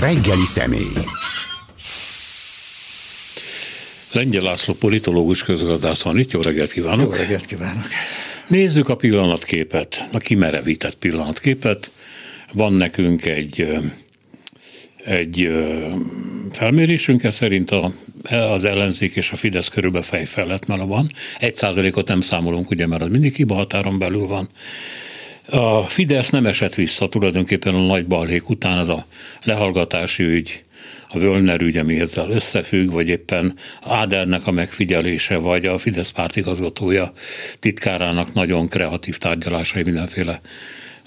Reggeli személy. Lengyel László politológus közgazdász van itt, jó reggelt kívánok! Jó reggelt kívánok! Nézzük a pillanatképet, a kimerevített pillanatképet. Van nekünk egy, egy felmérésünk, ez szerint a, az ellenzék és a Fidesz körülbelül fej felett már van. Egy százalékot nem számolunk, ugye, mert az mindig hiba határon belül van. A Fidesz nem esett vissza tulajdonképpen a nagy balhék után, az a lehallgatási ügy, a Völner ügy, ami ezzel összefügg, vagy éppen Ádernek a megfigyelése, vagy a Fidesz pártigazgatója titkárának nagyon kreatív tárgyalásai mindenféle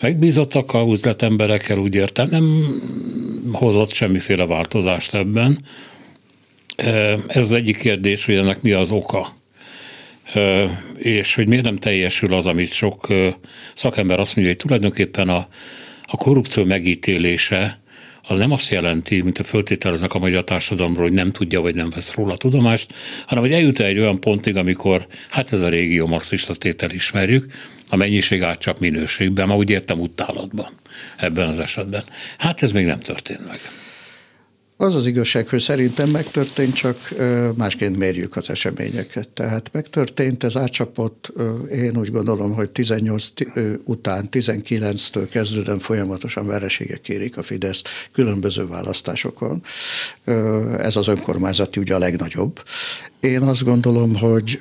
megbízottakkal, üzletemberekkel, úgy értem, nem hozott semmiféle változást ebben. Ez az egyik kérdés, hogy ennek mi az oka és hogy miért nem teljesül az, amit sok szakember azt mondja, hogy tulajdonképpen a, a korrupció megítélése az nem azt jelenti, mint a föltételeznek a magyar társadalomról, hogy nem tudja, vagy nem vesz róla tudomást, hanem hogy eljut egy olyan pontig, amikor, hát ez a régió marxista tétel ismerjük, a mennyiség átcsap minőségben, ma úgy értem utálatban ebben az esetben. Hát ez még nem történt meg. Az az igazság, hogy szerintem megtörtént, csak másként mérjük az eseményeket. Tehát megtörtént, ez átcsapott, én úgy gondolom, hogy 18 után, 19-től kezdődően folyamatosan vereségek érik a Fidesz különböző választásokon. Ez az önkormányzati ugye a legnagyobb. Én azt gondolom, hogy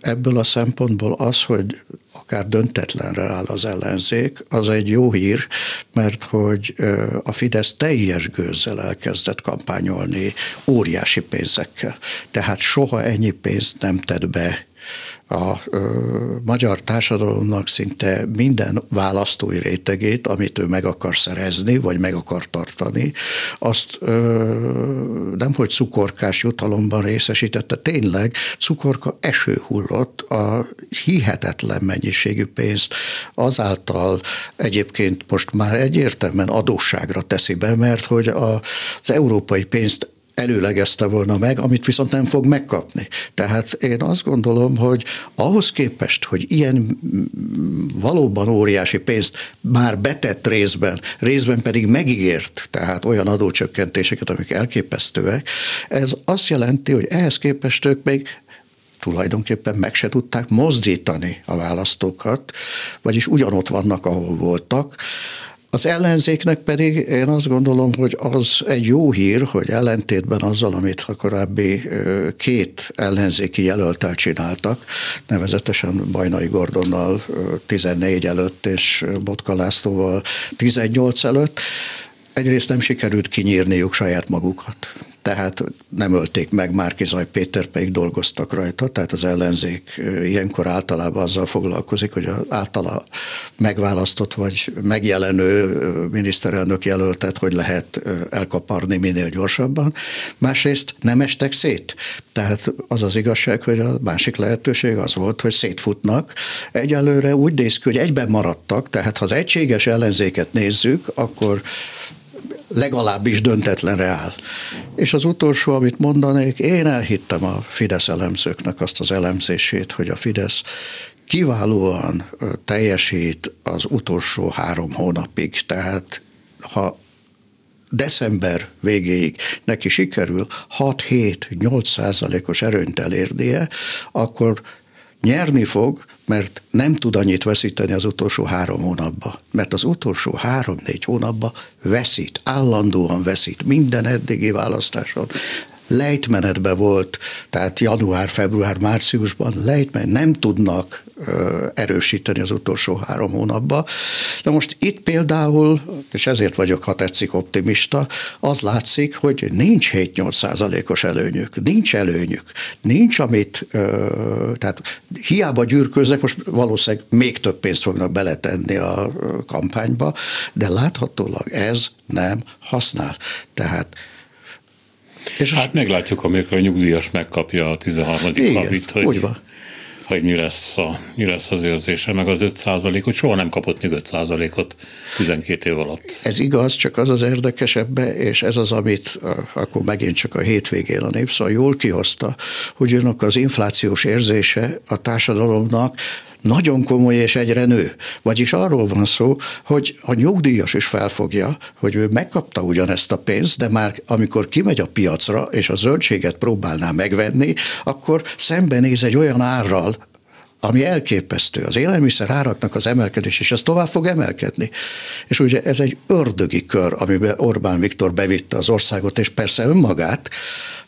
ebből a szempontból az, hogy akár döntetlenre áll az ellenzék, az egy jó hír, mert hogy a Fidesz teljes gőzzel elkezdett kampányolni óriási pénzekkel. Tehát soha ennyi pénzt nem tett be a ö, magyar társadalomnak szinte minden választói rétegét, amit ő meg akar szerezni, vagy meg akar tartani, azt ö, nem hogy cukorkás jutalomban részesítette, tényleg cukorka eső hullott a hihetetlen mennyiségű pénzt azáltal egyébként most már egyértelműen adósságra teszi be, mert hogy a, az európai pénzt előlegezte volna meg, amit viszont nem fog megkapni. Tehát én azt gondolom, hogy ahhoz képest, hogy ilyen valóban óriási pénzt már betett részben, részben pedig megígért, tehát olyan adócsökkentéseket, amik elképesztőek, ez azt jelenti, hogy ehhez képest ők még tulajdonképpen meg se tudták mozdítani a választókat, vagyis ugyanott vannak, ahol voltak. Az ellenzéknek pedig én azt gondolom, hogy az egy jó hír, hogy ellentétben azzal, amit a korábbi két ellenzéki jelöltel csináltak, nevezetesen Bajnai Gordonnal 14 előtt és Botka Lászlóval 18 előtt, egyrészt nem sikerült kinyírniuk saját magukat tehát nem ölték meg, Márkizaj Péter pedig dolgoztak rajta, tehát az ellenzék ilyenkor általában azzal foglalkozik, hogy az általa megválasztott vagy megjelenő miniszterelnök jelöltet, hogy lehet elkaparni minél gyorsabban. Másrészt nem estek szét. Tehát az az igazság, hogy a másik lehetőség az volt, hogy szétfutnak. Egyelőre úgy néz ki, hogy egyben maradtak, tehát ha az egységes ellenzéket nézzük, akkor legalábbis döntetlenre áll. És az utolsó, amit mondanék, én elhittem a Fidesz elemzőknek azt az elemzését, hogy a Fidesz kiválóan teljesít az utolsó három hónapig. Tehát ha december végéig neki sikerül 6-7-8 százalékos erőnyt elérnie, akkor nyerni fog, mert nem tud annyit veszíteni az utolsó három hónapba. Mert az utolsó három-négy hónapba veszít, állandóan veszít minden eddigi választáson. Lejtmenetbe volt, tehát január, február, márciusban lejtmenet, nem tudnak erősíteni az utolsó három hónapba. De most itt például, és ezért vagyok, ha tetszik, optimista, az látszik, hogy nincs 7-8 százalékos előnyük, nincs előnyük, nincs amit, tehát hiába gyűrköznek, most valószínűleg még több pénzt fognak beletenni a kampányba, de láthatólag ez nem használ. Tehát és hát meglátjuk, amikor a nyugdíjas megkapja a 13. havit, hogy, úgy van hogy mi lesz, a, mi lesz az érzése, meg az 5 hogy soha nem kapott még 5 ot 12 év alatt. Ez igaz, csak az az érdekesebb, és ez az, amit akkor megint csak a hétvégén a népszal jól kihozta, hogy önök az inflációs érzése a társadalomnak nagyon komoly és egyre nő. Vagyis arról van szó, hogy a nyugdíjas is felfogja, hogy ő megkapta ugyanezt a pénzt, de már amikor kimegy a piacra, és a zöldséget próbálná megvenni, akkor szembenéz egy olyan árral, ami elképesztő. Az élelmiszer áraknak az emelkedés, és ez tovább fog emelkedni. És ugye ez egy ördögi kör, amiben Orbán Viktor bevitte az országot, és persze önmagát,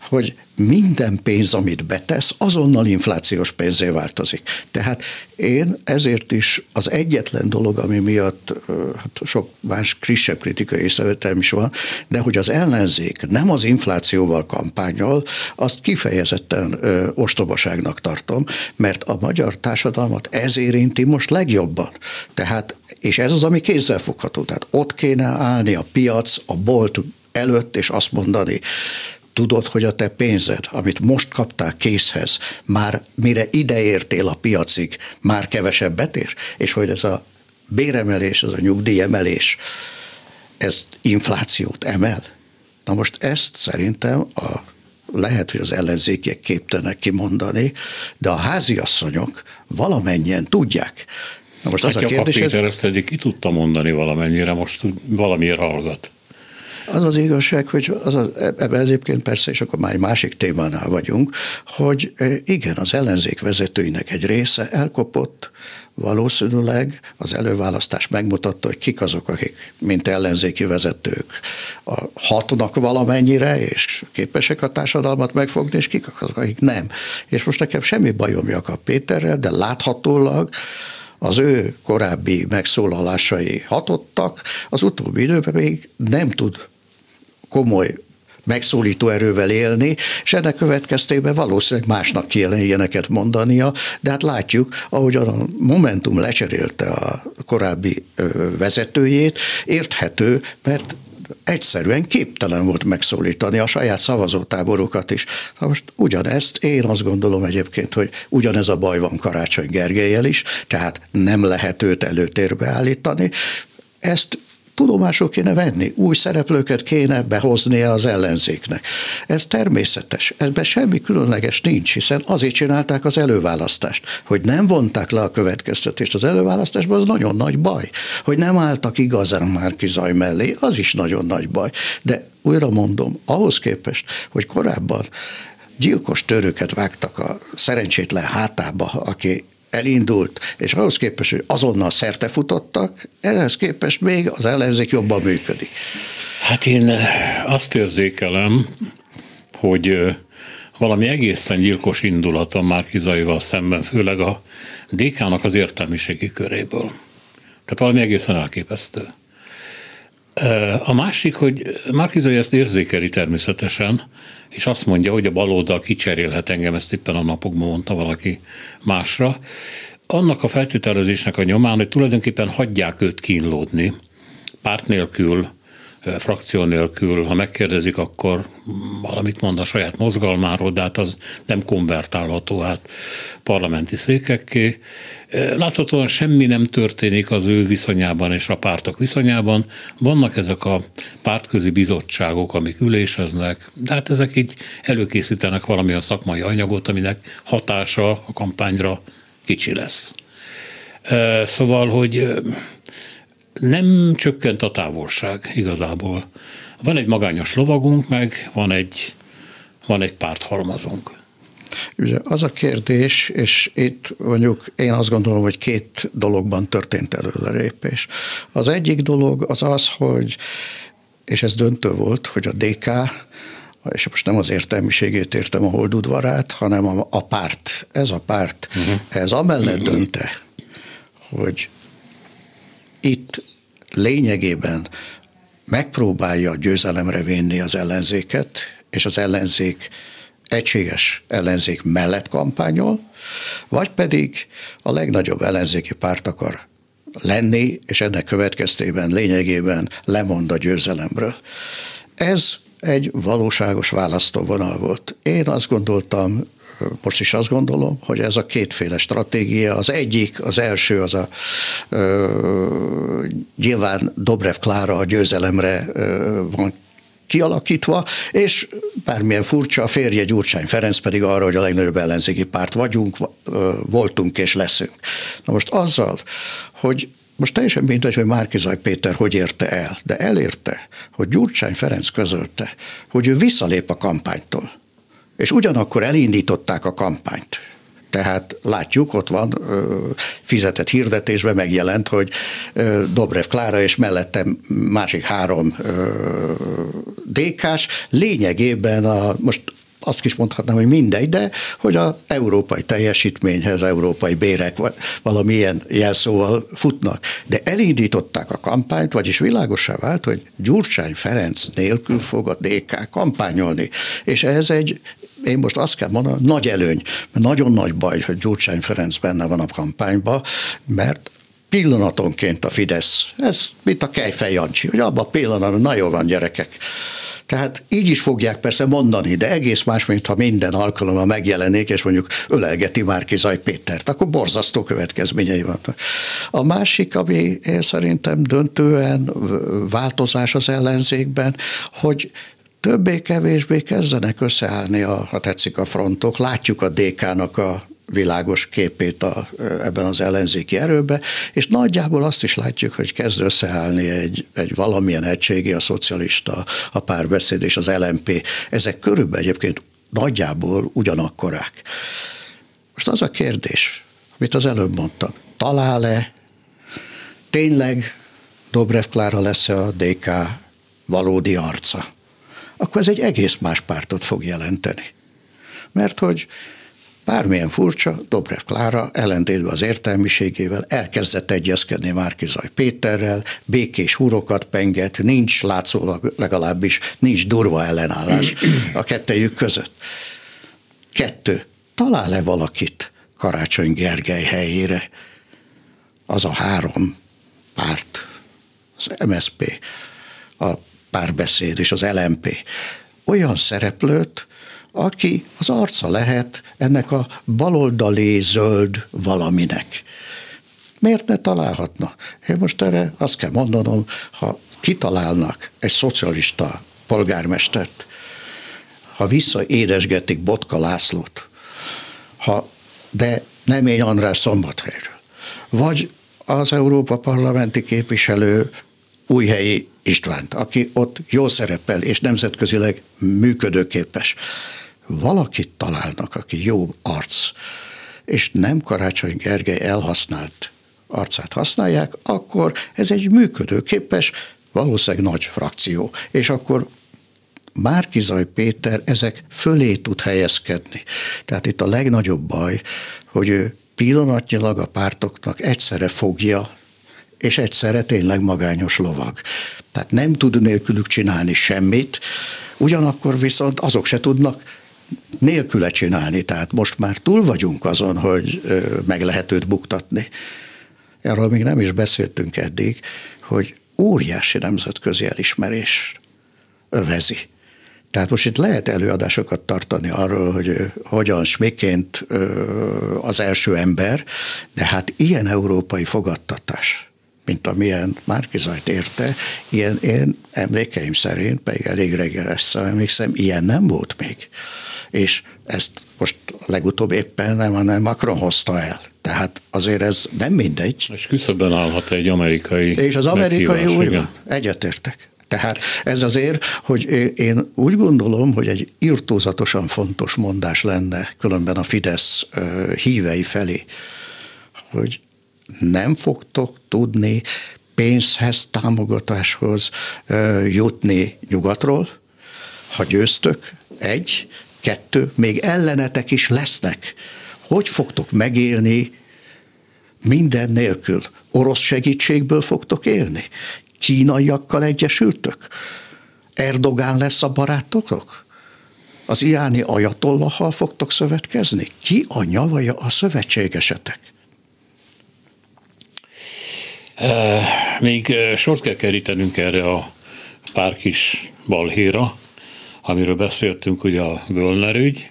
hogy minden pénz, amit betesz, azonnal inflációs pénzé változik. Tehát én ezért is az egyetlen dolog, ami miatt hát sok más kisebb kritikai észrevetelm is van, de hogy az ellenzék nem az inflációval kampányol, azt kifejezetten ö, ostobaságnak tartom, mert a magyar társadalmat ez érinti most legjobban. Tehát, és ez az, ami kézzelfogható. Tehát ott kéne állni a piac, a bolt előtt, és azt mondani, tudod, hogy a te pénzed, amit most kaptál készhez, már mire ideértél a piacig, már kevesebbet ér, és hogy ez a béremelés, ez a nyugdíjemelés, ez inflációt emel. Na most ezt szerintem a lehet, hogy az ellenzékiek képtelenek kimondani, de a háziasszonyok valamennyien tudják. Na most hát az a kérdés... Péter ezt eddig ki tudta mondani valamennyire, most valamiért hallgat. Az az igazság, hogy az, az, ebben egyébként persze, és akkor már egy másik témánál vagyunk, hogy e, igen, az ellenzék vezetőinek egy része elkopott, valószínűleg az előválasztás megmutatta, hogy kik azok, akik, mint ellenzéki vezetők, a hatnak valamennyire, és képesek a társadalmat megfogni, és kik azok, akik nem. És most nekem semmi bajom Jakab Péterrel, de láthatólag az ő korábbi megszólalásai hatottak, az utóbbi időben még nem tud komoly megszólító erővel élni, és ennek következtében valószínűleg másnak kéne ilyeneket mondania, de hát látjuk, ahogy a Momentum lecserélte a korábbi vezetőjét, érthető, mert egyszerűen képtelen volt megszólítani a saját szavazótáborokat is. Ha most ugyanezt, én azt gondolom egyébként, hogy ugyanez a baj van Karácsony Gergelyel is, tehát nem lehet őt előtérbe állítani. Ezt tudomásul kéne venni, új szereplőket kéne behozni az ellenzéknek. Ez természetes, ebben semmi különleges nincs, hiszen azért csinálták az előválasztást, hogy nem vonták le a következtetést az előválasztásban, az nagyon nagy baj. Hogy nem álltak igazán már kizaj mellé, az is nagyon nagy baj. De újra mondom, ahhoz képest, hogy korábban gyilkos törőket vágtak a szerencsétlen hátába, aki elindult, és ahhoz képest, hogy azonnal szerte futottak, ehhez képest még az ellenzék jobban működik. Hát én azt érzékelem, hogy valami egészen gyilkos indulata már Kizaival szemben, főleg a DK-nak az értelmiségi köréből. Tehát valami egészen elképesztő. A másik, hogy Márkizai ezt érzékeli természetesen, és azt mondja, hogy a baloldal kicserélhet engem, ezt éppen a napokban mondta valaki másra. Annak a feltételezésnek a nyomán, hogy tulajdonképpen hagyják őt kínlódni, párt nélkül, frakció nélkül, ha megkérdezik, akkor valamit mond a saját mozgalmáról, de hát az nem konvertálható hát parlamenti székekké. Láthatóan semmi nem történik az ő viszonyában és a pártok viszonyában. Vannak ezek a pártközi bizottságok, amik üléseznek, de hát ezek így előkészítenek valamilyen szakmai anyagot, aminek hatása a kampányra kicsi lesz. Szóval, hogy nem csökkent a távolság igazából. Van egy magányos lovagunk, meg van egy, van egy párthalmazunk. Ugye az a kérdés, és itt mondjuk én azt gondolom, hogy két dologban történt előrelépés. Az egyik dolog az az, hogy, és ez döntő volt, hogy a DK, és most nem az értelmiségét értem a holdudvarát, hanem a, a párt, ez a párt, uh-huh. ez amellett dönte, hogy itt lényegében megpróbálja győzelemre vinni az ellenzéket, és az ellenzék egységes ellenzék mellett kampányol, vagy pedig a legnagyobb ellenzéki párt akar lenni, és ennek következtében lényegében lemond a győzelemről. Ez egy valóságos választóvonal volt. Én azt gondoltam, most is azt gondolom, hogy ez a kétféle stratégia, az egyik, az első az a ö, nyilván Dobrev Klára a győzelemre ö, van kialakítva, és bármilyen furcsa, a férje Gyurcsány Ferenc pedig arra, hogy a legnagyobb ellenzéki párt vagyunk, voltunk és leszünk. Na most azzal, hogy most teljesen mindegy, hogy Márkizaj Péter hogy érte el, de elérte, hogy Gyurcsány Ferenc közölte, hogy ő visszalép a kampánytól. És ugyanakkor elindították a kampányt. Tehát látjuk, ott van fizetett hirdetésben megjelent, hogy Dobrev Klára és mellette másik három DK-s lényegében a, most azt is mondhatnám, hogy mindegy, de hogy az európai teljesítményhez, európai bérek valamilyen jelszóval futnak. De elindították a kampányt, vagyis világosá vált, hogy Gyurcsány Ferenc nélkül fog a DK kampányolni. És ez egy én most azt kell mondanom, nagy előny, mert nagyon nagy baj, hogy Gyurcsány Ferenc benne van a kampányba, mert pillanatonként a Fidesz, ez mint a Kejfej Jancsi, hogy abban a pillanatban, na jó van gyerekek, tehát így is fogják persze mondani, de egész más, mint ha minden alkalommal megjelenik, és mondjuk ölelgeti Márki Zaj Pétert, akkor borzasztó következményei vannak. A másik, ami én szerintem döntően változás az ellenzékben, hogy többé-kevésbé kezdenek összeállni, a, ha tetszik a frontok. Látjuk a DK-nak a világos képét a, ebben az ellenzéki erőbe, és nagyjából azt is látjuk, hogy kezd összeállni egy, egy valamilyen egységi, a szocialista, a párbeszéd és az LMP. Ezek körülbelül egyébként nagyjából ugyanakkorák. Most az a kérdés, amit az előbb mondtam, talál-e tényleg Dobrev Klára lesz-e a DK valódi arca? Akkor ez egy egész más pártot fog jelenteni. Mert hogy Bármilyen furcsa, Dobrev Klára ellentétben az értelmiségével elkezdett egyezkedni Márkizaj Péterrel, békés hurokat penget, nincs látszólag legalábbis, nincs durva ellenállás a kettejük között. Kettő, talál-e valakit Karácsony Gergely helyére? Az a három párt, az MSP, a párbeszéd és az LMP olyan szereplőt, aki az arca lehet ennek a baloldali zöld valaminek. Miért ne találhatna? Én most erre azt kell mondanom, ha kitalálnak egy szocialista polgármestert, ha visszaédesgetik Botka Lászlót, ha, de nem én András Szombathelyről, vagy az Európa parlamenti képviselő újhelyi Istvánt, aki ott jól szerepel és nemzetközileg működőképes valakit találnak, aki jó arc, és nem Karácsony Gergely elhasznált arcát használják, akkor ez egy működőképes, valószínűleg nagy frakció. És akkor Márkizaj Péter ezek fölé tud helyezkedni. Tehát itt a legnagyobb baj, hogy ő pillanatnyilag a pártoknak egyszerre fogja, és egyszerre tényleg magányos lovag. Tehát nem tud nélkülük csinálni semmit, ugyanakkor viszont azok se tudnak nélküle csinálni. Tehát most már túl vagyunk azon, hogy meg lehet őt buktatni. Erről még nem is beszéltünk eddig, hogy óriási nemzetközi elismerés övezi. Tehát most itt lehet előadásokat tartani arról, hogy hogyan smiként az első ember, de hát ilyen európai fogadtatás, mint amilyen Márkizajt érte, ilyen én emlékeim szerint, pedig elég reggel emlékszem, ilyen nem volt még és ezt most legutóbb éppen nem, hanem Macron hozta el. Tehát azért ez nem mindegy. És küszöbben állhat egy amerikai És az amerikai úgy egyetértek. Tehát ez azért, hogy én úgy gondolom, hogy egy irtózatosan fontos mondás lenne különben a Fidesz hívei felé, hogy nem fogtok tudni pénzhez, támogatáshoz jutni nyugatról, ha győztök, egy, Kettő, még ellenetek is lesznek. Hogy fogtok megélni minden nélkül? Orosz segítségből fogtok élni? Kínaiakkal egyesültök? Erdogán lesz a barátotok? Az iráni ajatollahal fogtok szövetkezni? Ki a nyavaja a szövetségesetek? Még sort kell kerítenünk erre a pár kis balhéra, amiről beszéltünk, ugye a Völner ügy,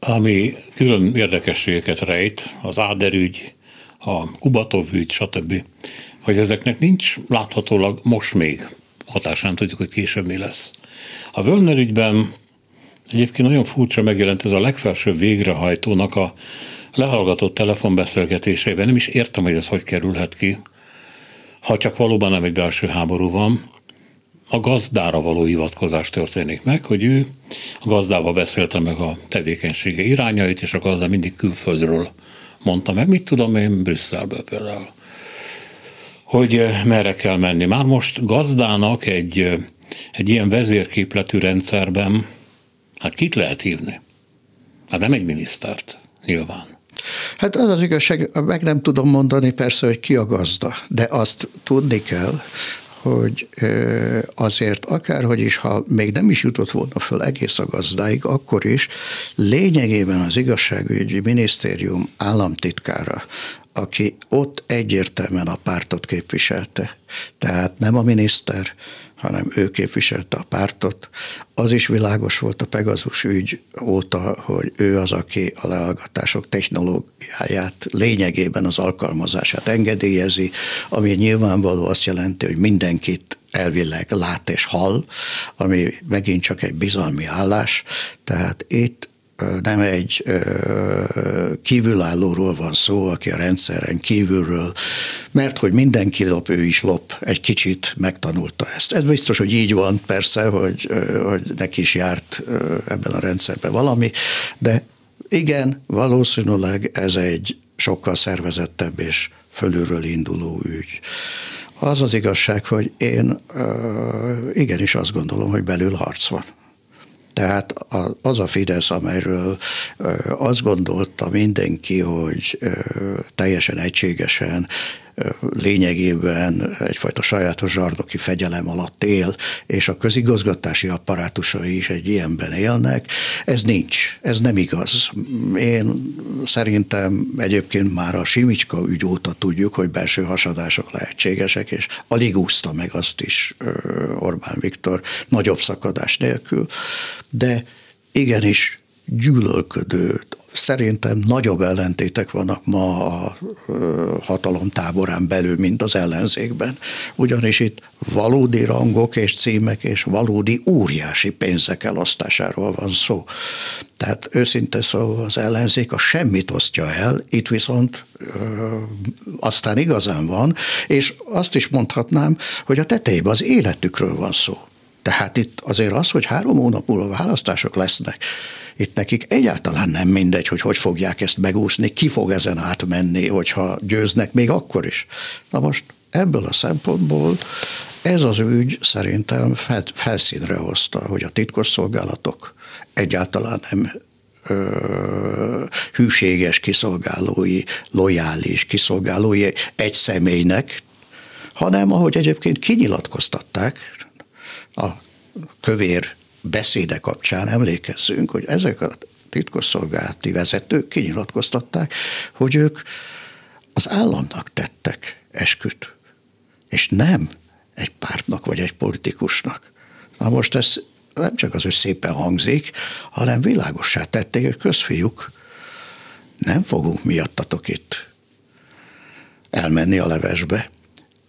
ami külön érdekességeket rejt, az Áder ügy, a Kubatov ügy, stb., hogy ezeknek nincs láthatólag most még hatásán tudjuk, hogy később mi lesz. A Völner ügyben egyébként nagyon furcsa megjelent ez a legfelsőbb végrehajtónak a lehallgatott telefonbeszélgetéseiben. Nem is értem, hogy ez hogy kerülhet ki. Ha csak valóban nem egy belső háború van, a gazdára való hivatkozás történik meg, hogy ő a gazdával beszélte meg a tevékenysége irányait, és a gazda mindig külföldről mondta meg, mit tudom én, Brüsszelből például, hogy eh, merre kell menni. Már most gazdának egy, eh, egy ilyen vezérképletű rendszerben, hát kit lehet hívni? Hát nem egy minisztert, nyilván. Hát az az igazság, meg nem tudom mondani persze, hogy ki a gazda, de azt tudni kell, hogy azért akárhogy is, ha még nem is jutott volna föl egész a gazdáig, akkor is lényegében az igazságügyi minisztérium államtitkára, aki ott egyértelműen a pártot képviselte. Tehát nem a miniszter, hanem ő képviselte a pártot. Az is világos volt a Pegazus ügy óta, hogy ő az, aki a lehallgatások technológiáját, lényegében az alkalmazását engedélyezi, ami nyilvánvaló azt jelenti, hogy mindenkit elvileg lát és hall, ami megint csak egy bizalmi állás. Tehát itt nem egy kívülállóról van szó, aki a rendszeren kívülről, mert hogy mindenki lop, ő is lop, egy kicsit megtanulta ezt. Ez biztos, hogy így van, persze, hogy, hogy neki is járt ebben a rendszerben valami, de igen, valószínűleg ez egy sokkal szervezettebb és fölülről induló ügy. Az az igazság, hogy én igenis azt gondolom, hogy belül harc van. Tehát az a Fidesz, amelyről azt gondolta mindenki, hogy teljesen egységesen lényegében egyfajta sajátos zsarnoki fegyelem alatt él, és a közigazgatási apparátusai is egy ilyenben élnek. Ez nincs, ez nem igaz. Én szerintem egyébként már a Simicska ügy óta tudjuk, hogy belső hasadások lehetségesek, és alig úszta meg azt is Orbán Viktor nagyobb szakadás nélkül, de igenis gyűlölködő, szerintem nagyobb ellentétek vannak ma a hatalom táborán belül, mint az ellenzékben. Ugyanis itt valódi rangok és címek és valódi óriási pénzek elosztásáról van szó. Tehát őszinte szóval az ellenzék a semmit osztja el, itt viszont ö, aztán igazán van, és azt is mondhatnám, hogy a tetejében az életükről van szó. Tehát itt azért az, hogy három hónap múlva választások lesznek, itt nekik egyáltalán nem mindegy, hogy hogy fogják ezt megúszni, ki fog ezen átmenni, hogyha győznek még akkor is. Na most ebből a szempontból ez az ügy szerintem felszínre hozta, hogy a titkosszolgálatok egyáltalán nem ö, hűséges kiszolgálói, lojális kiszolgálói egy személynek, hanem ahogy egyébként kinyilatkoztatták a kövér beszéde kapcsán emlékezzünk, hogy ezek a titkosszolgálati vezetők kinyilatkoztatták, hogy ők az államnak tettek esküt, és nem egy pártnak vagy egy politikusnak. Na most ez nem csak az, hogy szépen hangzik, hanem világossá tették, hogy közfiúk, nem fogunk miattatok itt elmenni a levesbe,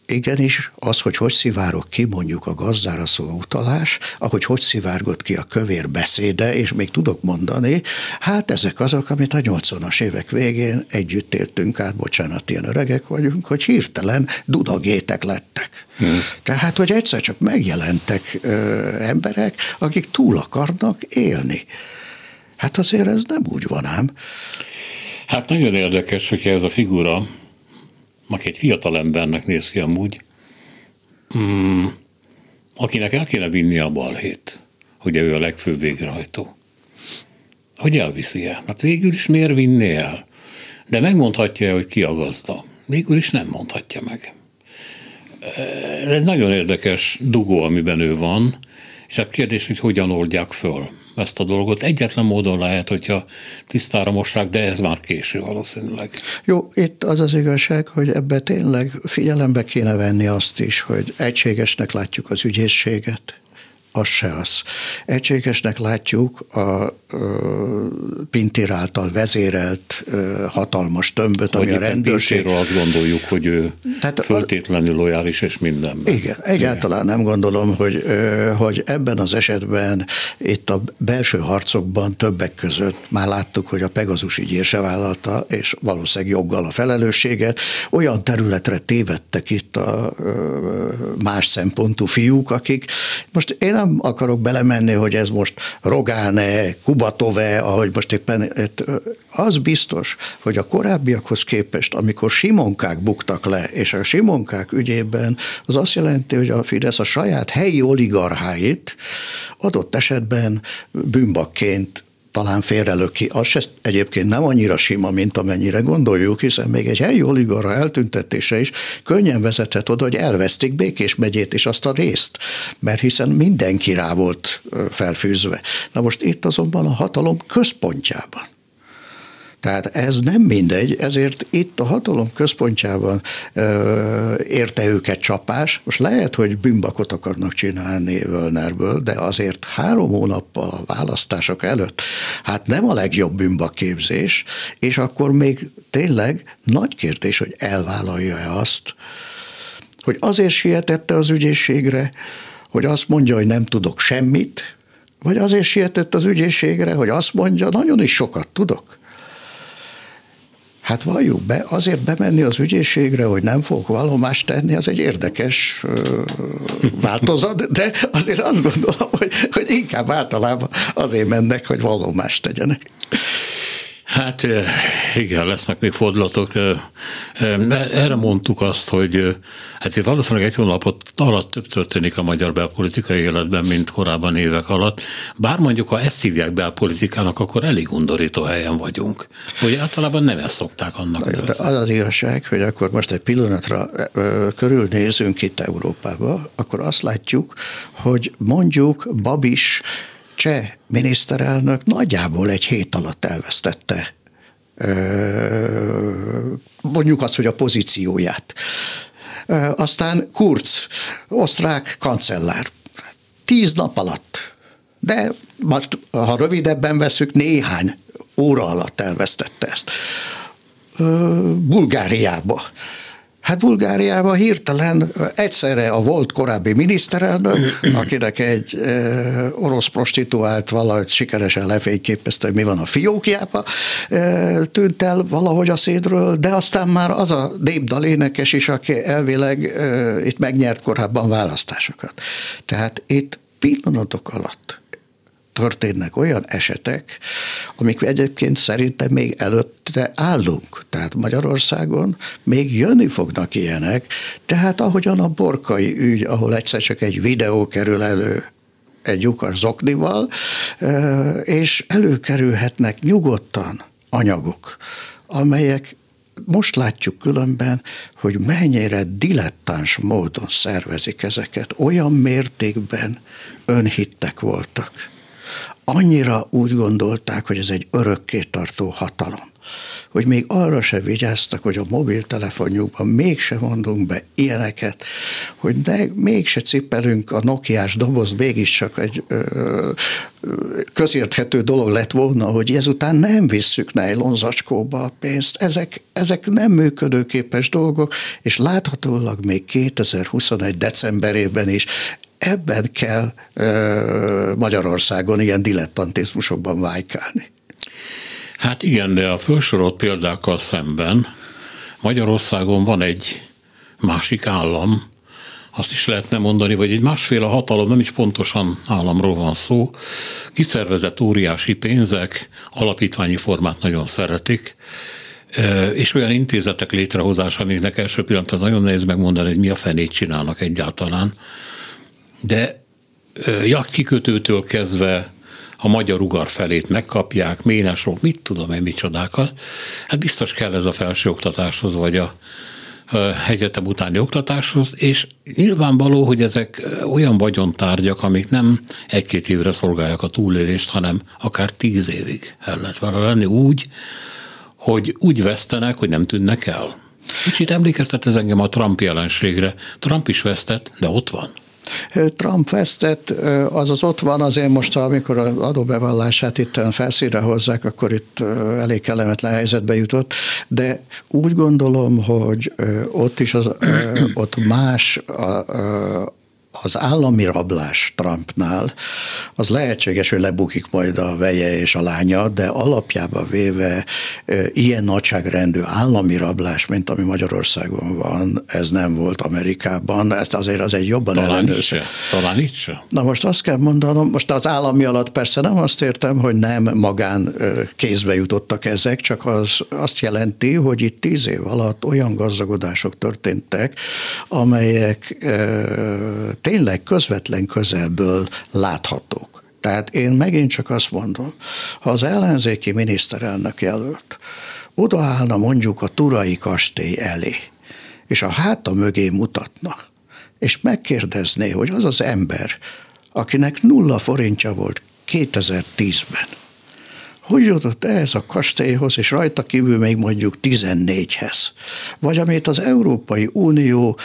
igenis az, hogy hogy szivárok ki mondjuk a gazdára szóló utalás, ahogy hogy szivárgott ki a kövér beszéde, és még tudok mondani, hát ezek azok, amit a 80-as évek végén együtt éltünk át, bocsánat, ilyen öregek vagyunk, hogy hirtelen dudagétek lettek. Hmm. Tehát, hogy egyszer csak megjelentek ö, emberek, akik túl akarnak élni. Hát azért ez nem úgy van ám. Hát nagyon érdekes, hogy ez a figura aki egy fiatal embernek néz ki amúgy, mm, akinek el kéne vinni a balhét, ugye ő a legfőbb végrehajtó. Hogy elviszi el? Hát végül is miért vinné el? De megmondhatja hogy ki a gazda. Végül is nem mondhatja meg. Ez egy nagyon érdekes dugó, amiben ő van, és hát kérdés, hogy hogyan oldják föl ezt a dolgot. Egyetlen módon lehet, hogyha tisztára mossák, de ez már késő valószínűleg. Jó, itt az az igazság, hogy ebbe tényleg figyelembe kéne venni azt is, hogy egységesnek látjuk az ügyészséget, az se az. Egységesnek látjuk a Pintér által vezérelt hatalmas tömböt, ami a rendőrség. azt gondoljuk, hogy ő Tehát föltétlenül lojális és minden. Igen, egyáltalán nem gondolom, hogy, hogy ebben az esetben itt a belső harcokban többek között már láttuk, hogy a Pegazus így se vállalta, és valószínűleg joggal a felelősséget. Olyan területre tévedtek itt a más szempontú fiúk, akik most én nem akarok belemenni, hogy ez most Rogáne, Kubatove, ahogy most éppen az biztos, hogy a korábbiakhoz képest, amikor Simonkák buktak le, és a Simonkák ügyében az azt jelenti, hogy a Fidesz a saját helyi oligarcháit adott esetben bűnbakként talán félrelöki. Az se egyébként nem annyira sima, mint amennyire gondoljuk, hiszen még egy helyi oligara eltüntetése is könnyen vezethet oda, hogy elvesztik Békés megyét és azt a részt, mert hiszen mindenki rá volt felfűzve. Na most itt azonban a hatalom központjában tehát ez nem mindegy, ezért itt a hatalom központjában ö, érte őket csapás. Most lehet, hogy bűnbakot akarnak csinálni Völnerből, de azért három hónappal a választások előtt, hát nem a legjobb bűnbakképzés, és akkor még tényleg nagy kérdés, hogy elvállalja-e azt, hogy azért sietette az ügyészségre, hogy azt mondja, hogy nem tudok semmit, vagy azért sietett az ügyészségre, hogy azt mondja, nagyon is sokat tudok. Hát valljuk be, azért bemenni az ügyészségre, hogy nem fogok vallomást tenni, az egy érdekes változat, de azért azt gondolom, hogy, hogy inkább általában azért mennek, hogy vallomást tegyenek. Hát igen, lesznek még fordulatok. Erre mondtuk azt, hogy hát valószínűleg egy hónapot alatt több történik a magyar belpolitikai életben, mint korábban évek alatt. Bár mondjuk, ha ezt hívják belpolitikának, akkor elég undorító helyen vagyunk. Hogy általában nem ezt szokták annak. Na, de az az igazság, hogy akkor most egy pillanatra körülnézünk itt Európába, akkor azt látjuk, hogy mondjuk Babis cseh miniszterelnök nagyjából egy hét alatt elvesztette mondjuk azt, hogy a pozícióját. Aztán Kurz, osztrák kancellár, tíz nap alatt, de ha rövidebben veszük, néhány óra alatt elvesztette ezt. Bulgáriába Hát Bulgáriában hirtelen egyszerre a volt korábbi miniszterelnök, akinek egy orosz prostituált valahogy sikeresen lefényképezte, hogy mi van a fiókjába, tűnt el valahogy a szédről, de aztán már az a népdalénekes is, aki elvileg itt megnyert korábban választásokat. Tehát itt pillanatok alatt történnek olyan esetek, amik egyébként szerintem még előtte állunk. Tehát Magyarországon még jönni fognak ilyenek, tehát ahogyan a borkai ügy, ahol egyszer csak egy videó kerül elő egy lyukas zoknival, és előkerülhetnek nyugodtan anyagok, amelyek most látjuk különben, hogy mennyire dilettáns módon szervezik ezeket. Olyan mértékben önhittek voltak annyira úgy gondolták, hogy ez egy örökké tartó hatalom, hogy még arra se vigyáztak, hogy a mobiltelefonjukban mégse mondunk be ilyeneket, hogy ne, mégse cipelünk a Nokiás doboz, mégiscsak egy ö, közérthető dolog lett volna, hogy ezután nem visszük nejlonzacskóba a pénzt. Ezek, ezek nem működőképes dolgok, és láthatólag még 2021. decemberében is ebben kell Magyarországon ilyen dilettantizmusokban vájkálni. Hát igen, de a felsorolt példákkal szemben Magyarországon van egy másik állam, azt is lehetne mondani, vagy egy másféle hatalom, nem is pontosan államról van szó, kiszervezett óriási pénzek, alapítványi formát nagyon szeretik, és olyan intézetek létrehozása, amiknek első pillanatban nagyon nehéz megmondani, hogy mi a fenét csinálnak egyáltalán, de kikötőtől kezdve a magyar ugar felét megkapják, ménesok, mit tudom én, micsodákat. Hát biztos kell ez a felsőoktatáshoz, vagy a, egyetem utáni oktatáshoz, és nyilvánvaló, hogy ezek olyan vagyontárgyak, amik nem egy-két évre szolgálják a túlélést, hanem akár tíz évig el lehet vele lenni úgy, hogy úgy vesztenek, hogy nem tűnnek el. Kicsit emlékeztet ez engem a Trump jelenségre. Trump is vesztett, de ott van. Trump vesztett, az az ott van, azért most, amikor az adóbevallását itt felszínre hozzák, akkor itt elég kellemetlen helyzetbe jutott, de úgy gondolom, hogy ott is az, ott más a, az állami rablás Trumpnál, az lehetséges, hogy lebukik majd a veje és a lánya, de alapjában véve ilyen nagyságrendű állami rablás, mint ami Magyarországon van, ez nem volt Amerikában. Ezt azért az egy jobban ellenőrző. Talán itt se. Na most azt kell mondanom, most az állami alatt persze nem azt értem, hogy nem magán kézbe jutottak ezek, csak az azt jelenti, hogy itt tíz év alatt olyan gazdagodások történtek, amelyek tényleg közvetlen közelből láthatók. Tehát én megint csak azt mondom, ha az ellenzéki miniszterelnök jelölt odaállna mondjuk a Turai kastély elé, és a háta mögé mutatna, és megkérdezné, hogy az az ember, akinek nulla forintja volt 2010-ben, hogy jutott ehhez a kastélyhoz, és rajta kívül még mondjuk 14-hez? Vagy amit az Európai Unió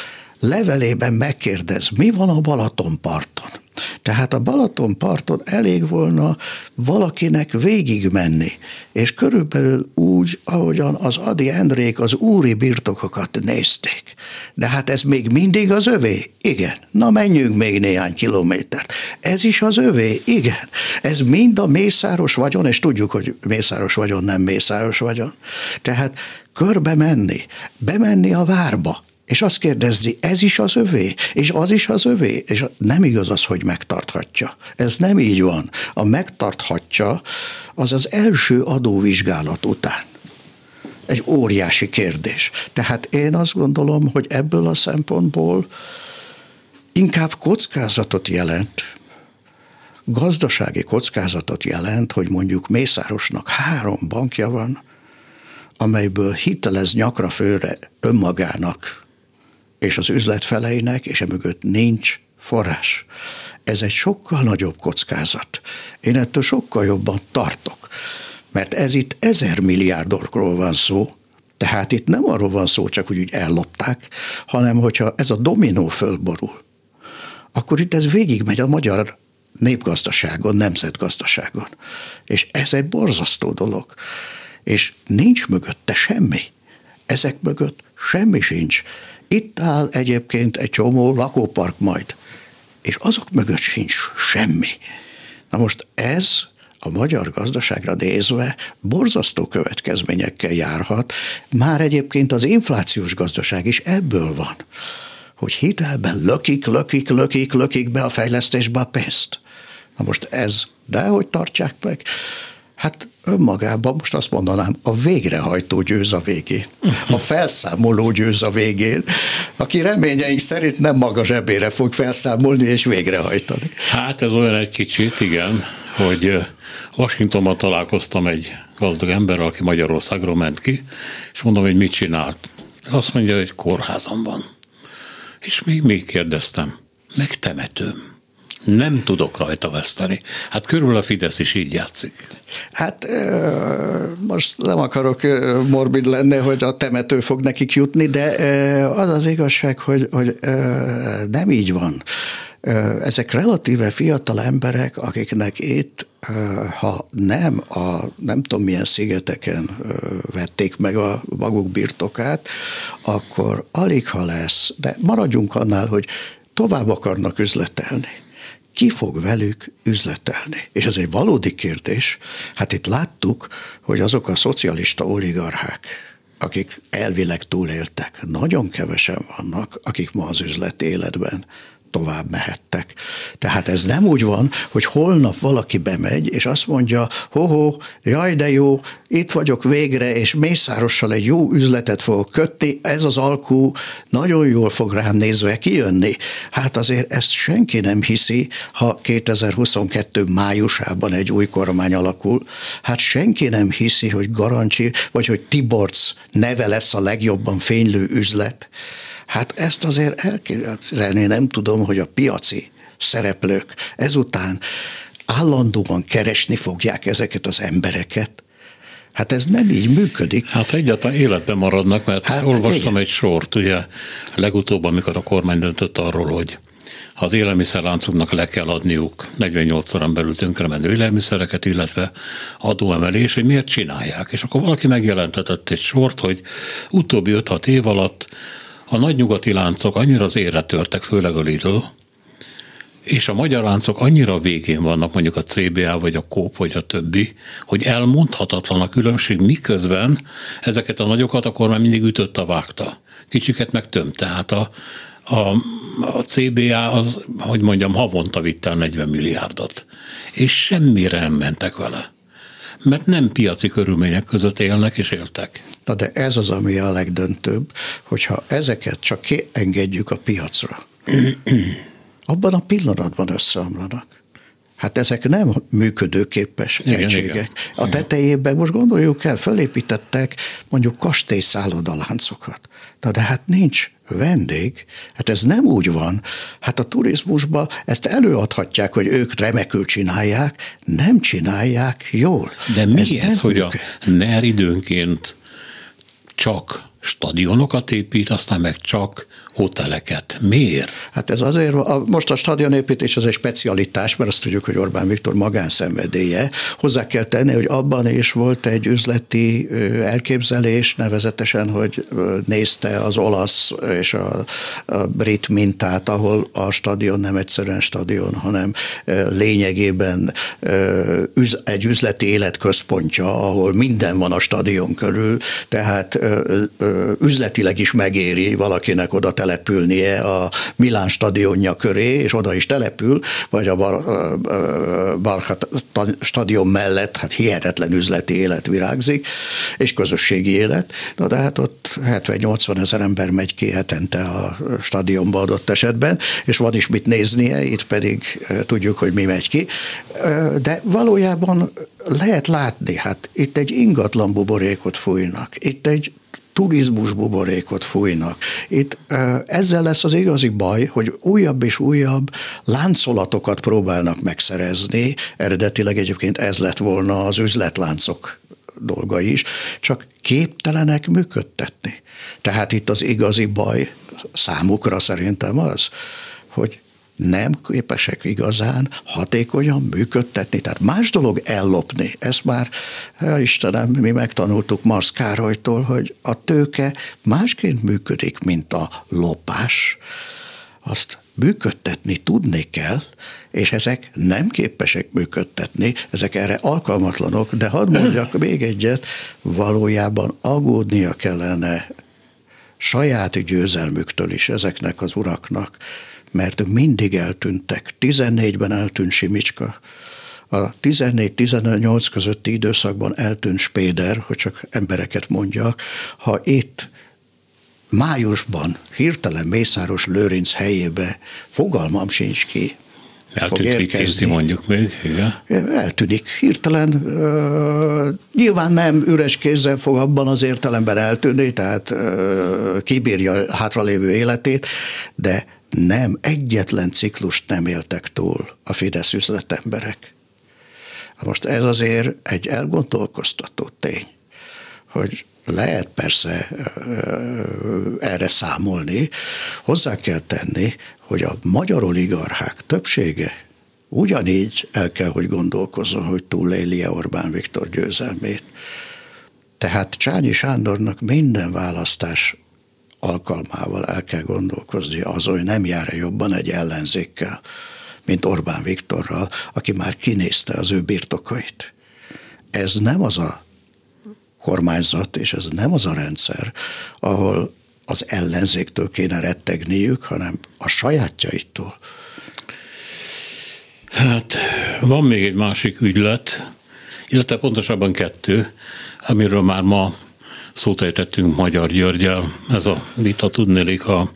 levelében megkérdez, mi van a Balatonparton. Tehát a Balatonparton elég volna valakinek végigmenni, és körülbelül úgy, ahogyan az Adi Endrék az úri birtokokat nézték. De hát ez még mindig az övé? Igen. Na menjünk még néhány kilométert. Ez is az övé? Igen. Ez mind a mészáros vagyon, és tudjuk, hogy mészáros vagyon nem mészáros vagyon. Tehát körbe menni, bemenni a várba, és azt kérdezni, ez is az övé, és az is az övé, és nem igaz az, hogy megtarthatja. Ez nem így van. A megtarthatja az az első adóvizsgálat után. Egy óriási kérdés. Tehát én azt gondolom, hogy ebből a szempontból inkább kockázatot jelent, gazdasági kockázatot jelent, hogy mondjuk Mészárosnak három bankja van, amelyből hitelez nyakra főre önmagának és az üzletfeleinek, és emögött nincs forrás. Ez egy sokkal nagyobb kockázat. Én ettől sokkal jobban tartok, mert ez itt ezer milliárdokról van szó, tehát itt nem arról van szó, csak hogy úgy ellopták, hanem hogyha ez a dominó fölborul, akkor itt ez végigmegy a magyar népgazdaságon, nemzetgazdaságon. És ez egy borzasztó dolog. És nincs mögötte semmi. Ezek mögött semmi sincs. Itt áll egyébként egy csomó lakópark majd, és azok mögött sincs semmi. Na most ez a magyar gazdaságra nézve borzasztó következményekkel járhat. Már egyébként az inflációs gazdaság is ebből van, hogy hitelben lökik, lökik, lökik, lökik be a fejlesztésbe a pénzt. Na most ez, de hogy tartják meg? Hát önmagában most azt mondanám, a végrehajtó győz a végén. A felszámoló győz a végén, aki reményeink szerint nem maga zsebére fog felszámolni és végrehajtani. Hát ez olyan egy kicsit, igen, hogy Washingtonban találkoztam egy gazdag emberrel, aki Magyarországról ment ki, és mondom, hogy mit csinált. Azt mondja, hogy kórházam van. És még még kérdeztem, meg temetőm nem tudok rajta veszteni. Hát körülbelül a Fidesz is így játszik. Hát most nem akarok morbid lenni, hogy a temető fog nekik jutni, de az az igazság, hogy, hogy nem így van. Ezek relatíve fiatal emberek, akiknek itt, ha nem a nem tudom milyen szigeteken vették meg a maguk birtokát, akkor alig ha lesz, de maradjunk annál, hogy tovább akarnak üzletelni ki fog velük üzletelni? És ez egy valódi kérdés. Hát itt láttuk, hogy azok a szocialista oligarchák, akik elvileg túléltek, nagyon kevesen vannak, akik ma az üzleti életben tovább mehettek. Tehát ez nem úgy van, hogy holnap valaki bemegy, és azt mondja, ho-ho, jaj de jó, itt vagyok végre, és Mészárossal egy jó üzletet fogok kötni, ez az alkú nagyon jól fog rám nézve kijönni. Hát azért ezt senki nem hiszi, ha 2022 májusában egy új kormány alakul. Hát senki nem hiszi, hogy Garancsi, vagy hogy Tiborcs neve lesz a legjobban fénylő üzlet. Hát ezt azért elképzelni nem tudom, hogy a piaci szereplők ezután állandóan keresni fogják ezeket az embereket. Hát ez nem így működik. Hát egyáltalán életben maradnak, mert hát olvastam igen. egy sort, ugye legutóbb, amikor a kormány döntött arról, hogy az élelmiszerláncoknak le kell adniuk 48 órán belül tönkremenő élelmiszereket, illetve adóemelés, hogy miért csinálják. És akkor valaki megjelentetett egy sort, hogy utóbbi 5-6 év alatt a nagy nyugati láncok annyira az érre törtek, főleg a Lidl, és a magyar láncok annyira végén vannak, mondjuk a CBA, vagy a Kóp, vagy a többi, hogy elmondhatatlan a különbség, miközben ezeket a nagyokat akkor már mindig ütött a vágta. Kicsiket meg tömt. Tehát a, a, a CBA az, hogy mondjam, havonta vitte el 40 milliárdot. És semmire nem mentek vele. Mert nem piaci körülmények között élnek és éltek. Na de ez az, ami a legdöntőbb, hogyha ezeket csak kiengedjük a piacra, abban a pillanatban összeomlanak. Hát ezek nem működőképes igen, egységek. Igen. A tetejében most gondoljuk el, fölépítettek mondjuk kastélyszállodaláncokat. Na de hát nincs vendég, hát ez nem úgy van. Hát a turizmusban ezt előadhatják, hogy ők remekül csinálják, nem csinálják jól. De mi ez, ez hogy a NER időnként csak stadionokat épít, aztán meg csak hoteleket. Miért? Hát ez azért, a, most a stadionépítés az egy specialitás, mert azt tudjuk, hogy Orbán Viktor magánszenvedélye. Hozzá kell tenni, hogy abban is volt egy üzleti elképzelés, nevezetesen, hogy nézte az olasz és a, a brit mintát, ahol a stadion nem egyszerűen stadion, hanem lényegében egy üzleti élet központja, ahol minden van a stadion körül, tehát üzletileg is megéri valakinek oda települnie a Milán stadionja köré, és oda is települ, vagy a Bar, Barhat stadion mellett, hát hihetetlen üzleti élet virágzik, és közösségi élet. Na de hát ott 70-80 ezer ember megy ki hetente a stadionba adott esetben, és van is mit néznie, itt pedig tudjuk, hogy mi megy ki. De valójában lehet látni, hát itt egy ingatlan buborékot fújnak, itt egy turizmus buborékot fújnak. Itt ezzel lesz az igazi baj, hogy újabb és újabb láncolatokat próbálnak megszerezni. Eredetileg egyébként ez lett volna az üzletláncok dolga is, csak képtelenek működtetni. Tehát itt az igazi baj számukra szerintem az, hogy nem képesek igazán hatékonyan működtetni. Tehát más dolog ellopni. Ezt már, Istenem, mi megtanultuk Marsz Károlytól, hogy a tőke másként működik, mint a lopás. Azt működtetni tudni kell, és ezek nem képesek működtetni, ezek erre alkalmatlanok, de hadd mondjak még egyet, valójában aggódnia kellene saját győzelmüktől is ezeknek az uraknak, mert mindig eltűntek. 14-ben eltűnt Simicska, a 14-18 közötti időszakban eltűnt Spéder, hogy csak embereket mondjak. Ha itt májusban hirtelen Mészáros Lőrinc helyébe fogalmam sincs ki, Eltűnt Vitézi mondjuk még, igen. Eltűnik hirtelen. Uh, nyilván nem üres kézzel fog abban az értelemben eltűnni, tehát uh, kibírja hátralévő életét, de nem, egyetlen ciklust nem éltek túl a Fidesz üzletemberek. Most ez azért egy elgondolkoztató tény, hogy lehet persze erre számolni, hozzá kell tenni, hogy a magyar oligarchák többsége ugyanígy el kell, hogy gondolkozzon, hogy túléli-e Orbán Viktor győzelmét. Tehát Csányi Sándornak minden választás alkalmával el kell gondolkozni azon, hogy nem jár -e jobban egy ellenzékkel, mint Orbán Viktorral, aki már kinézte az ő birtokait. Ez nem az a kormányzat, és ez nem az a rendszer, ahol az ellenzéktől kéne rettegniük, hanem a sajátjaitól. Hát van még egy másik ügylet, illetve pontosabban kettő, amiről már ma szót ejtettünk Magyar Györgyel. Ez a vita tudnélik, a,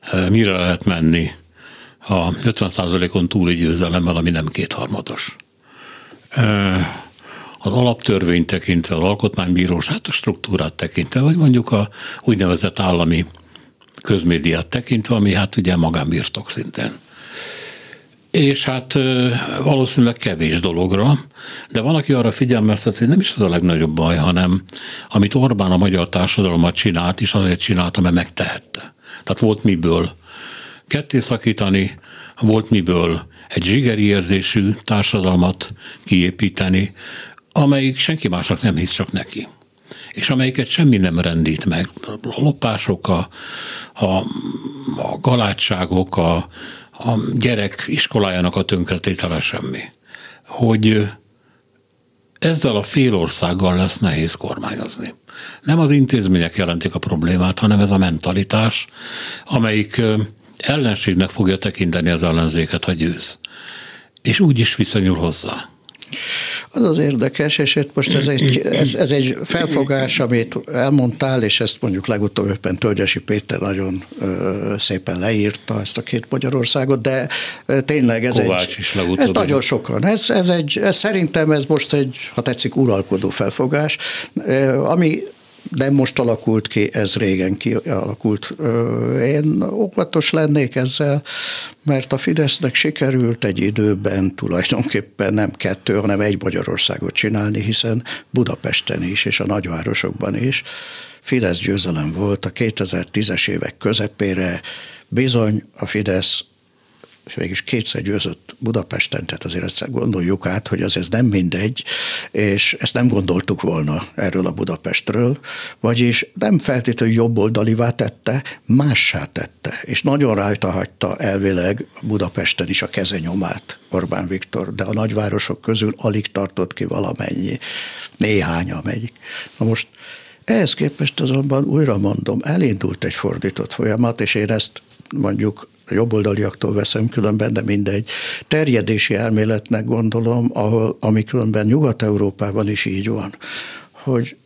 e, mire lehet menni a 50%-on túli győzelemmel, ami nem kétharmados. E, az alaptörvény tekintve, az alkotmánybíróság a struktúrát tekintve, vagy mondjuk a úgynevezett állami közmédiát tekintve, ami hát ugye magánbirtok szinten és hát valószínűleg kevés dologra, de van, aki arra figyelmeztet, hogy nem is az a legnagyobb baj, hanem amit Orbán a magyar társadalmat csinált, és azért csinálta, mert megtehette. Tehát volt miből ketté szakítani volt miből egy zsigeri érzésű társadalmat kiépíteni, amelyik senki másnak nem hisz, csak neki és amelyiket semmi nem rendít meg. A lopások, a, a, a galátságok, a, a gyerek iskolájának a tönkretétele semmi. Hogy ezzel a fél országgal lesz nehéz kormányozni. Nem az intézmények jelentik a problémát, hanem ez a mentalitás, amelyik ellenségnek fogja tekinteni az ellenzéket, ha győz. És úgy is viszonyul hozzá. Az az érdekes, és itt most ez egy, ez, ez egy felfogás, amit elmondtál, és ezt mondjuk legutóbb éppen Tölgyesi Péter nagyon ö, szépen leírta ezt a két Magyarországot, de ö, tényleg ez Kovács egy... is legutóbb. Ez nagyon sokan. Ez, ez egy, ez szerintem ez most egy, ha tetszik, uralkodó felfogás, ö, ami de most alakult ki, ez régen kialakult. Én óvatos lennék ezzel, mert a Fidesznek sikerült egy időben tulajdonképpen nem kettő, hanem egy Magyarországot csinálni, hiszen Budapesten is, és a nagyvárosokban is Fidesz győzelem volt a 2010-es évek közepére, bizony a Fidesz és mégis kétszer győzött Budapesten, tehát azért ezt gondoljuk át, hogy az ez nem mindegy, és ezt nem gondoltuk volna erről a Budapestről, vagyis nem feltétlenül jobboldalivá tette, mássá tette, és nagyon rajta hagyta elvileg Budapesten is a kezenyomát Orbán Viktor, de a nagyvárosok közül alig tartott ki valamennyi, néhány amelyik. Na most ehhez képest azonban újra mondom, elindult egy fordított folyamat, és én ezt mondjuk jobboldaliaktól veszem különben, de mindegy. Terjedési elméletnek gondolom, ahol, ami különben Nyugat-Európában is így van, hogy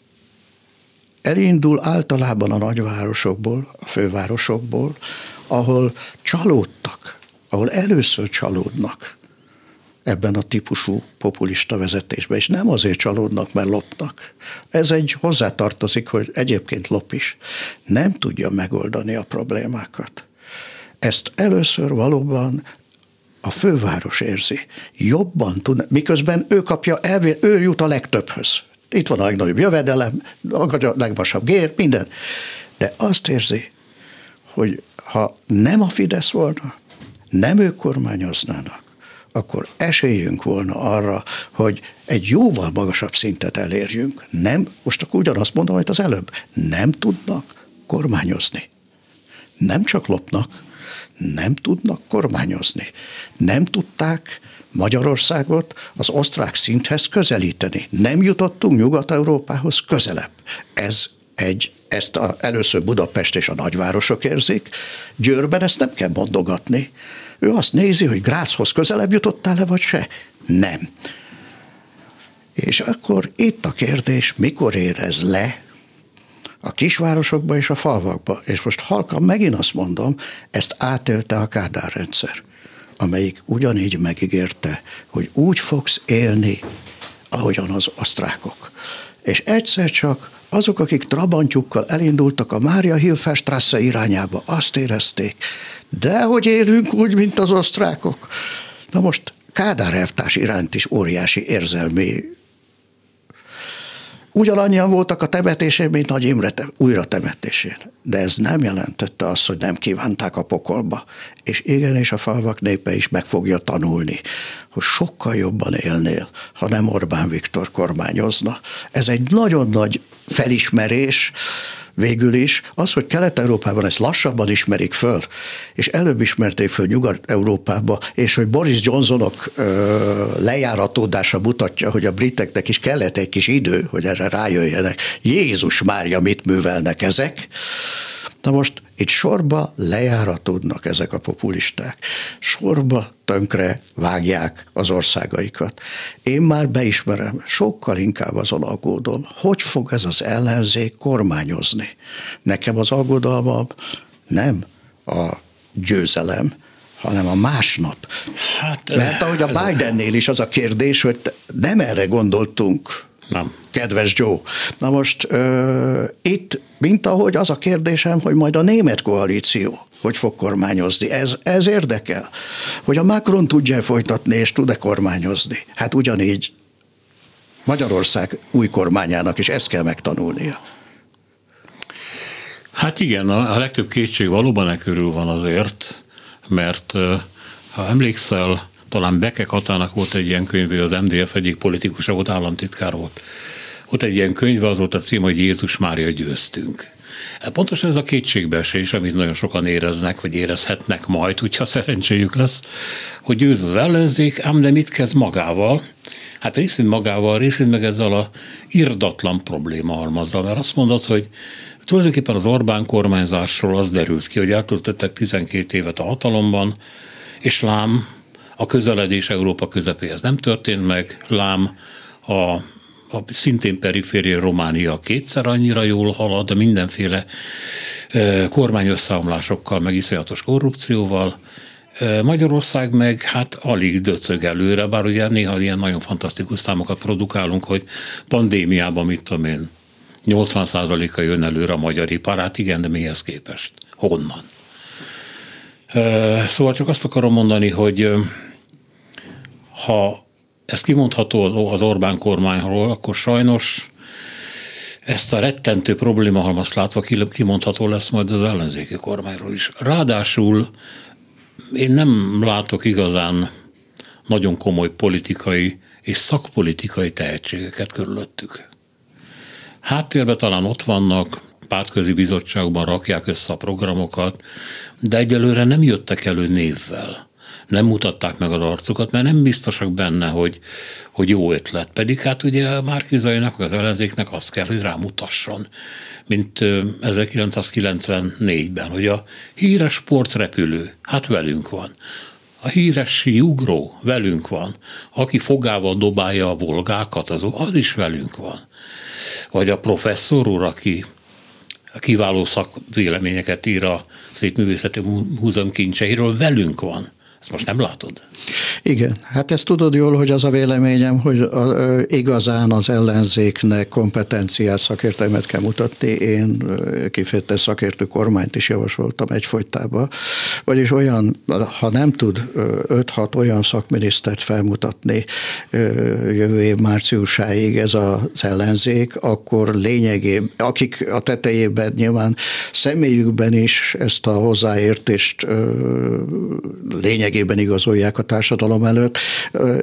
elindul általában a nagyvárosokból, a fővárosokból, ahol csalódtak, ahol először csalódnak ebben a típusú populista vezetésben, és nem azért csalódnak, mert lopnak. Ez egy hozzátartozik, hogy egyébként lop is. Nem tudja megoldani a problémákat. Ezt először valóban a főváros érzi. Jobban tud, miközben ő kapja, elvé, ő jut a legtöbbhöz. Itt van a legnagyobb jövedelem, a legvasabb gér, minden. De azt érzi, hogy ha nem a Fidesz volna, nem ők kormányoznának, akkor esélyünk volna arra, hogy egy jóval magasabb szintet elérjünk. Nem, most akkor ugyanazt mondom, hogy az előbb, nem tudnak kormányozni. Nem csak lopnak, nem tudnak kormányozni. Nem tudták Magyarországot az osztrák szinthez közelíteni. Nem jutottunk Nyugat-Európához közelebb. Ez egy, ezt a, először Budapest és a nagyvárosok érzik, Győrben ezt nem kell mondogatni. Ő azt nézi, hogy Grászhoz közelebb jutottál-e, vagy se? Nem. És akkor itt a kérdés, mikor érez le a kisvárosokba és a falvakba. És most halkan megint azt mondom, ezt átélte a Kádár rendszer, amelyik ugyanígy megígérte, hogy úgy fogsz élni, ahogyan az osztrákok. És egyszer csak azok, akik trabantjukkal elindultak a Mária Hilferstrasse irányába, azt érezték, de hogy élünk úgy, mint az osztrákok. Na most Kádár elvtárs iránt is óriási érzelmi Ugyanannyian voltak a temetésén, mint Nagy Imre te, újra temetésén. De ez nem jelentette azt, hogy nem kívánták a pokolba. És igen, és a falvak népe is meg fogja tanulni, hogy sokkal jobban élnél, ha nem Orbán Viktor kormányozna. Ez egy nagyon nagy felismerés, végül is az, hogy Kelet-Európában ezt lassabban ismerik föl, és előbb ismerték föl Nyugat-Európába, és hogy Boris Johnsonok ö, lejáratódása mutatja, hogy a briteknek is kellett egy kis idő, hogy erre rájöjjenek. Jézus Mária, mit művelnek ezek? Na most itt sorba lejáratódnak ezek a populisták. Sorba tönkre vágják az országaikat. Én már beismerem, sokkal inkább azon aggódom, hogy fog ez az ellenzék kormányozni. Nekem az aggodalmam nem a győzelem, hanem a másnap. Hát, Mert ahogy a Bidennél is az a kérdés, hogy nem erre gondoltunk, nem. Kedves Joe. Na most uh, itt, mint ahogy az a kérdésem, hogy majd a német koalíció hogy fog kormányozni. Ez, ez érdekel. Hogy a Macron tudja folytatni, és tud-e kormányozni. Hát ugyanígy Magyarország új kormányának is ezt kell megtanulnia. Hát igen, a legtöbb kétség valóban e körül van azért, mert Ha emlékszel, talán Beke Katának volt egy ilyen könyv, az MDF egyik politikusa volt, államtitkár volt. Ott egy ilyen könyv, az volt a cím, hogy Jézus Mária győztünk. Hát pontosan ez a kétségbeesés, amit nagyon sokan éreznek, vagy érezhetnek majd, hogyha szerencséjük lesz, hogy győz az ellenzék, ám de mit kezd magával? Hát részint magával, részint meg ezzel a irdatlan probléma halmazzal, mert azt mondod, hogy tulajdonképpen az Orbán kormányzásról az derült ki, hogy eltöltöttek 12 évet a hatalomban, és lám, a közeledés Európa közepéhez nem történt meg, lám a a szintén periféria Románia kétszer annyira jól halad, de mindenféle kormányösszeomlásokkal, meg iszonyatos korrupcióval. Magyarország meg hát alig döcög előre, bár ugye néha ilyen nagyon fantasztikus számokat produkálunk, hogy pandémiában, mit tudom én, 80%-a jön előre a magyar iparát, igen, de mihez képest? Honnan? Szóval csak azt akarom mondani, hogy ha ez kimondható az Orbán kormányról, akkor sajnos ezt a rettentő problémahalmazt látva kimondható lesz majd az ellenzéki kormányról is. Ráadásul én nem látok igazán nagyon komoly politikai és szakpolitikai tehetségeket körülöttük. Háttérben talán ott vannak, pártközi bizottságban rakják össze a programokat, de egyelőre nem jöttek elő névvel nem mutatták meg az arcukat, mert nem biztosak benne, hogy, hogy jó ötlet. Pedig hát ugye Márkizainak, az ellenzéknek azt kell, hogy rámutasson, mint 1994-ben, hogy a híres sportrepülő, hát velünk van. A híres ugró velünk van. Aki fogával dobálja a volgákat, az, az is velünk van. Vagy a professzor úr, aki kiváló szakvéleményeket ír a Szép Művészeti Múzeum kincseiről, velünk van. Ezt most nem látod? Igen, hát ezt tudod jól, hogy az a véleményem, hogy a, igazán az ellenzéknek kompetenciát, szakértelmet kell mutatni. Én kifejezetten szakértő kormányt is javasoltam egyfolytában. Vagyis olyan, ha nem tud 5-6 olyan szakminisztert felmutatni jövő év márciusáig ez az ellenzék, akkor lényegében, akik a tetejében nyilván személyükben is ezt a hozzáértést lényegében igazolják a társadalom előtt,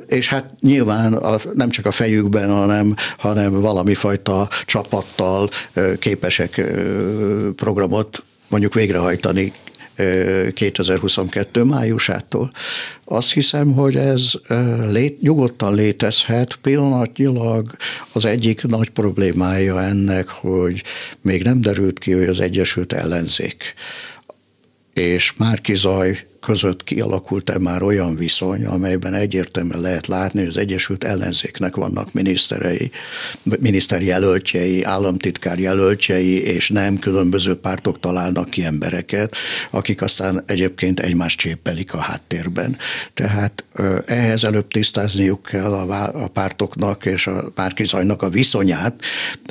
és hát nyilván a, nem csak a fejükben, hanem, hanem valami fajta csapattal képesek programot mondjuk végrehajtani 2022 májusától. Azt hiszem, hogy ez lét, nyugodtan létezhet. Pillanatnyilag az egyik nagy problémája ennek, hogy még nem derült ki, hogy az Egyesült Ellenzék és Márki Zaj között kialakult-e már olyan viszony, amelyben egyértelműen lehet látni, hogy az Egyesült Ellenzéknek vannak miniszterei, miniszterjelöltjei, államtitkár jelöltjei, és nem különböző pártok találnak ki embereket, akik aztán egyébként egymást csépelik a háttérben. Tehát ehhez előbb tisztázniuk kell a pártoknak és a párkizajnak a viszonyát,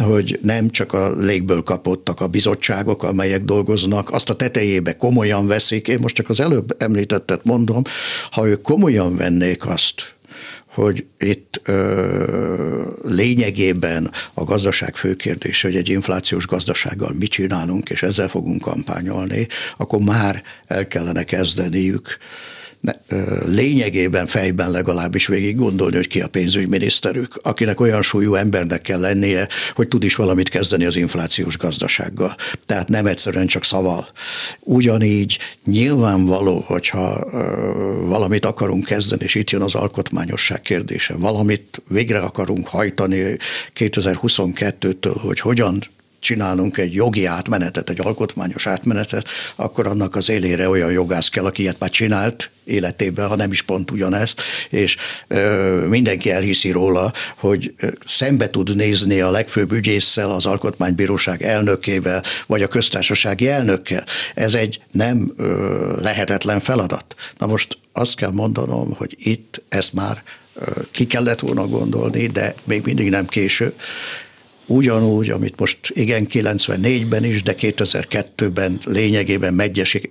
hogy nem csak a légből kapottak a bizottságok, amelyek dolgoznak, azt a tetejébe komolyan veszik. Én most csak az előbb említettet mondom, ha ők komolyan vennék azt, hogy itt ö, lényegében a gazdaság fő kérdése, hogy egy inflációs gazdasággal mit csinálunk, és ezzel fogunk kampányolni, akkor már el kellene kezdeniük lényegében fejben legalábbis végig gondolni, hogy ki a pénzügyminiszterük, akinek olyan súlyú embernek kell lennie, hogy tud is valamit kezdeni az inflációs gazdasággal. Tehát nem egyszerűen csak szaval. Ugyanígy nyilvánvaló, hogyha valamit akarunk kezdeni, és itt jön az alkotmányosság kérdése, valamit végre akarunk hajtani 2022-től, hogy hogyan csinálunk egy jogi átmenetet, egy alkotmányos átmenetet, akkor annak az élére olyan jogász kell, aki ilyet már csinált életében, ha nem is pont ugyanezt, és ö, mindenki elhiszi róla, hogy szembe tud nézni a legfőbb ügyésszel, az alkotmánybíróság elnökével, vagy a köztársasági elnökkel. Ez egy nem ö, lehetetlen feladat. Na most azt kell mondanom, hogy itt ezt már ki kellett volna gondolni, de még mindig nem késő ugyanúgy, amit most igen 94-ben is, de 2002-ben lényegében Megyesi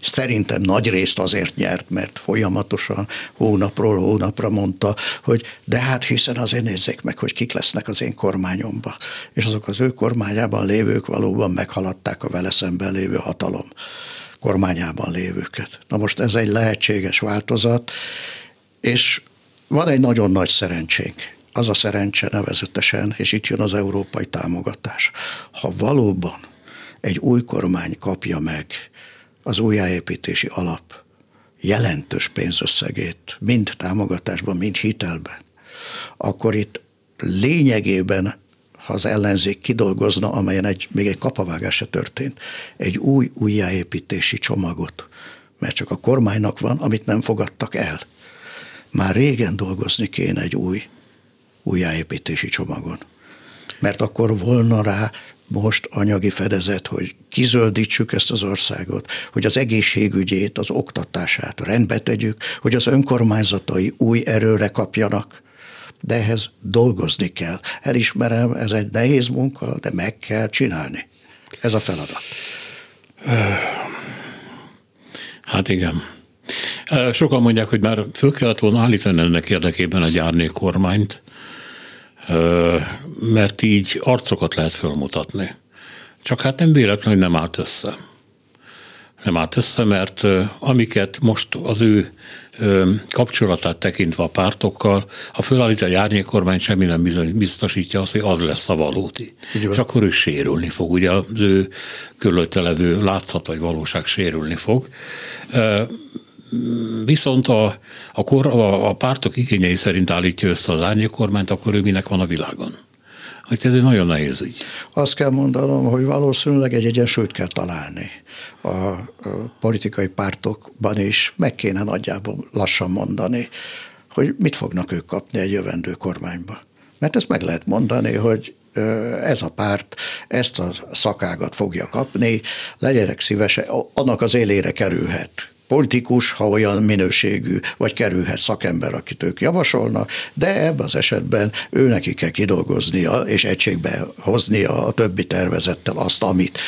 szerintem nagy részt azért nyert, mert folyamatosan hónapról hónapra mondta, hogy de hát hiszen azért nézzék meg, hogy kik lesznek az én kormányomba. És azok az ő kormányában lévők valóban meghaladták a vele szemben lévő hatalom kormányában lévőket. Na most ez egy lehetséges változat, és van egy nagyon nagy szerencsénk. Az a szerencse nevezetesen, és itt jön az európai támogatás. Ha valóban egy új kormány kapja meg az újjáépítési alap jelentős pénzösszegét, mind támogatásban, mind hitelben, akkor itt lényegében, ha az ellenzék kidolgozna, amelyen egy, még egy kapavágás se történt, egy új újjáépítési csomagot, mert csak a kormánynak van, amit nem fogadtak el. Már régen dolgozni kéne egy új újjáépítési csomagon. Mert akkor volna rá most anyagi fedezet, hogy kizöldítsük ezt az országot, hogy az egészségügyét, az oktatását rendbe tegyük, hogy az önkormányzatai új erőre kapjanak, de ehhez dolgozni kell. Elismerem, ez egy nehéz munka, de meg kell csinálni. Ez a feladat. Hát igen. Sokan mondják, hogy már föl kellett volna állítani ennek érdekében a gyárnék kormányt, mert így arcokat lehet fölmutatni. Csak hát nem véletlenül nem állt össze. Nem állt össze, mert amiket most az ő kapcsolatát tekintve a pártokkal, a fölállít a árnyékkormány semmi nem biztosítja azt, hogy az lesz a valóti. És akkor ő sérülni fog. Ugye az ő körülötte levő látszat vagy valóság sérülni fog. Viszont a, a, kor, a, a pártok igényei szerint állítja össze az árnyékkormányt, akkor ő minek van a világon? Hogy ez egy nagyon nehéz ügy. Azt kell mondanom, hogy valószínűleg egy egyensúlyt kell találni a, a politikai pártokban is, meg kéne nagyjából lassan mondani, hogy mit fognak ők kapni egy jövendő kormányba. Mert ezt meg lehet mondani, hogy ez a párt ezt a szakágat fogja kapni, legyenek szívesen, annak az élére kerülhet politikus, ha olyan minőségű, vagy kerülhet szakember, akit ők javasolnak, de ebben az esetben ő neki kell kidolgoznia és egységbe hoznia a többi tervezettel azt, amit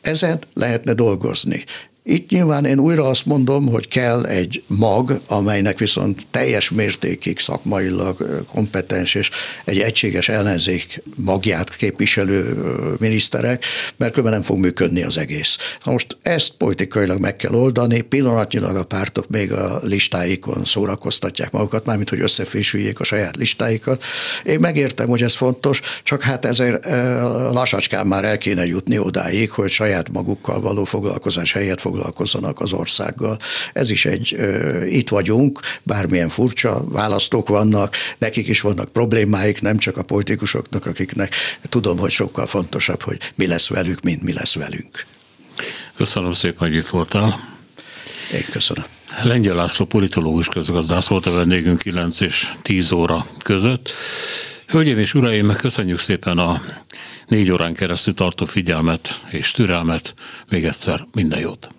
ezen lehetne dolgozni. Itt nyilván én újra azt mondom, hogy kell egy mag, amelynek viszont teljes mértékig szakmailag kompetens és egy egységes ellenzék magját képviselő miniszterek, mert különben nem fog működni az egész. Na most ezt politikailag meg kell oldani, pillanatnyilag a pártok még a listáikon szórakoztatják magukat, mármint hogy összefésüljék a saját listáikat. Én megértem, hogy ez fontos, csak hát ezért lassacskán már el kéne jutni odáig, hogy saját magukkal való foglalkozás helyett fog foglalkozzanak az országgal. Ez is egy, itt vagyunk, bármilyen furcsa választók vannak, nekik is vannak problémáik, nem csak a politikusoknak, akiknek tudom, hogy sokkal fontosabb, hogy mi lesz velük, mint mi lesz velünk. Köszönöm szépen, hogy itt voltál. Én köszönöm. Lengyel László politológus közgazdász volt a vendégünk 9 és 10 óra között. Hölgyeim és uraim, köszönjük szépen a négy órán keresztül tartó figyelmet és türelmet. Még egyszer minden jót!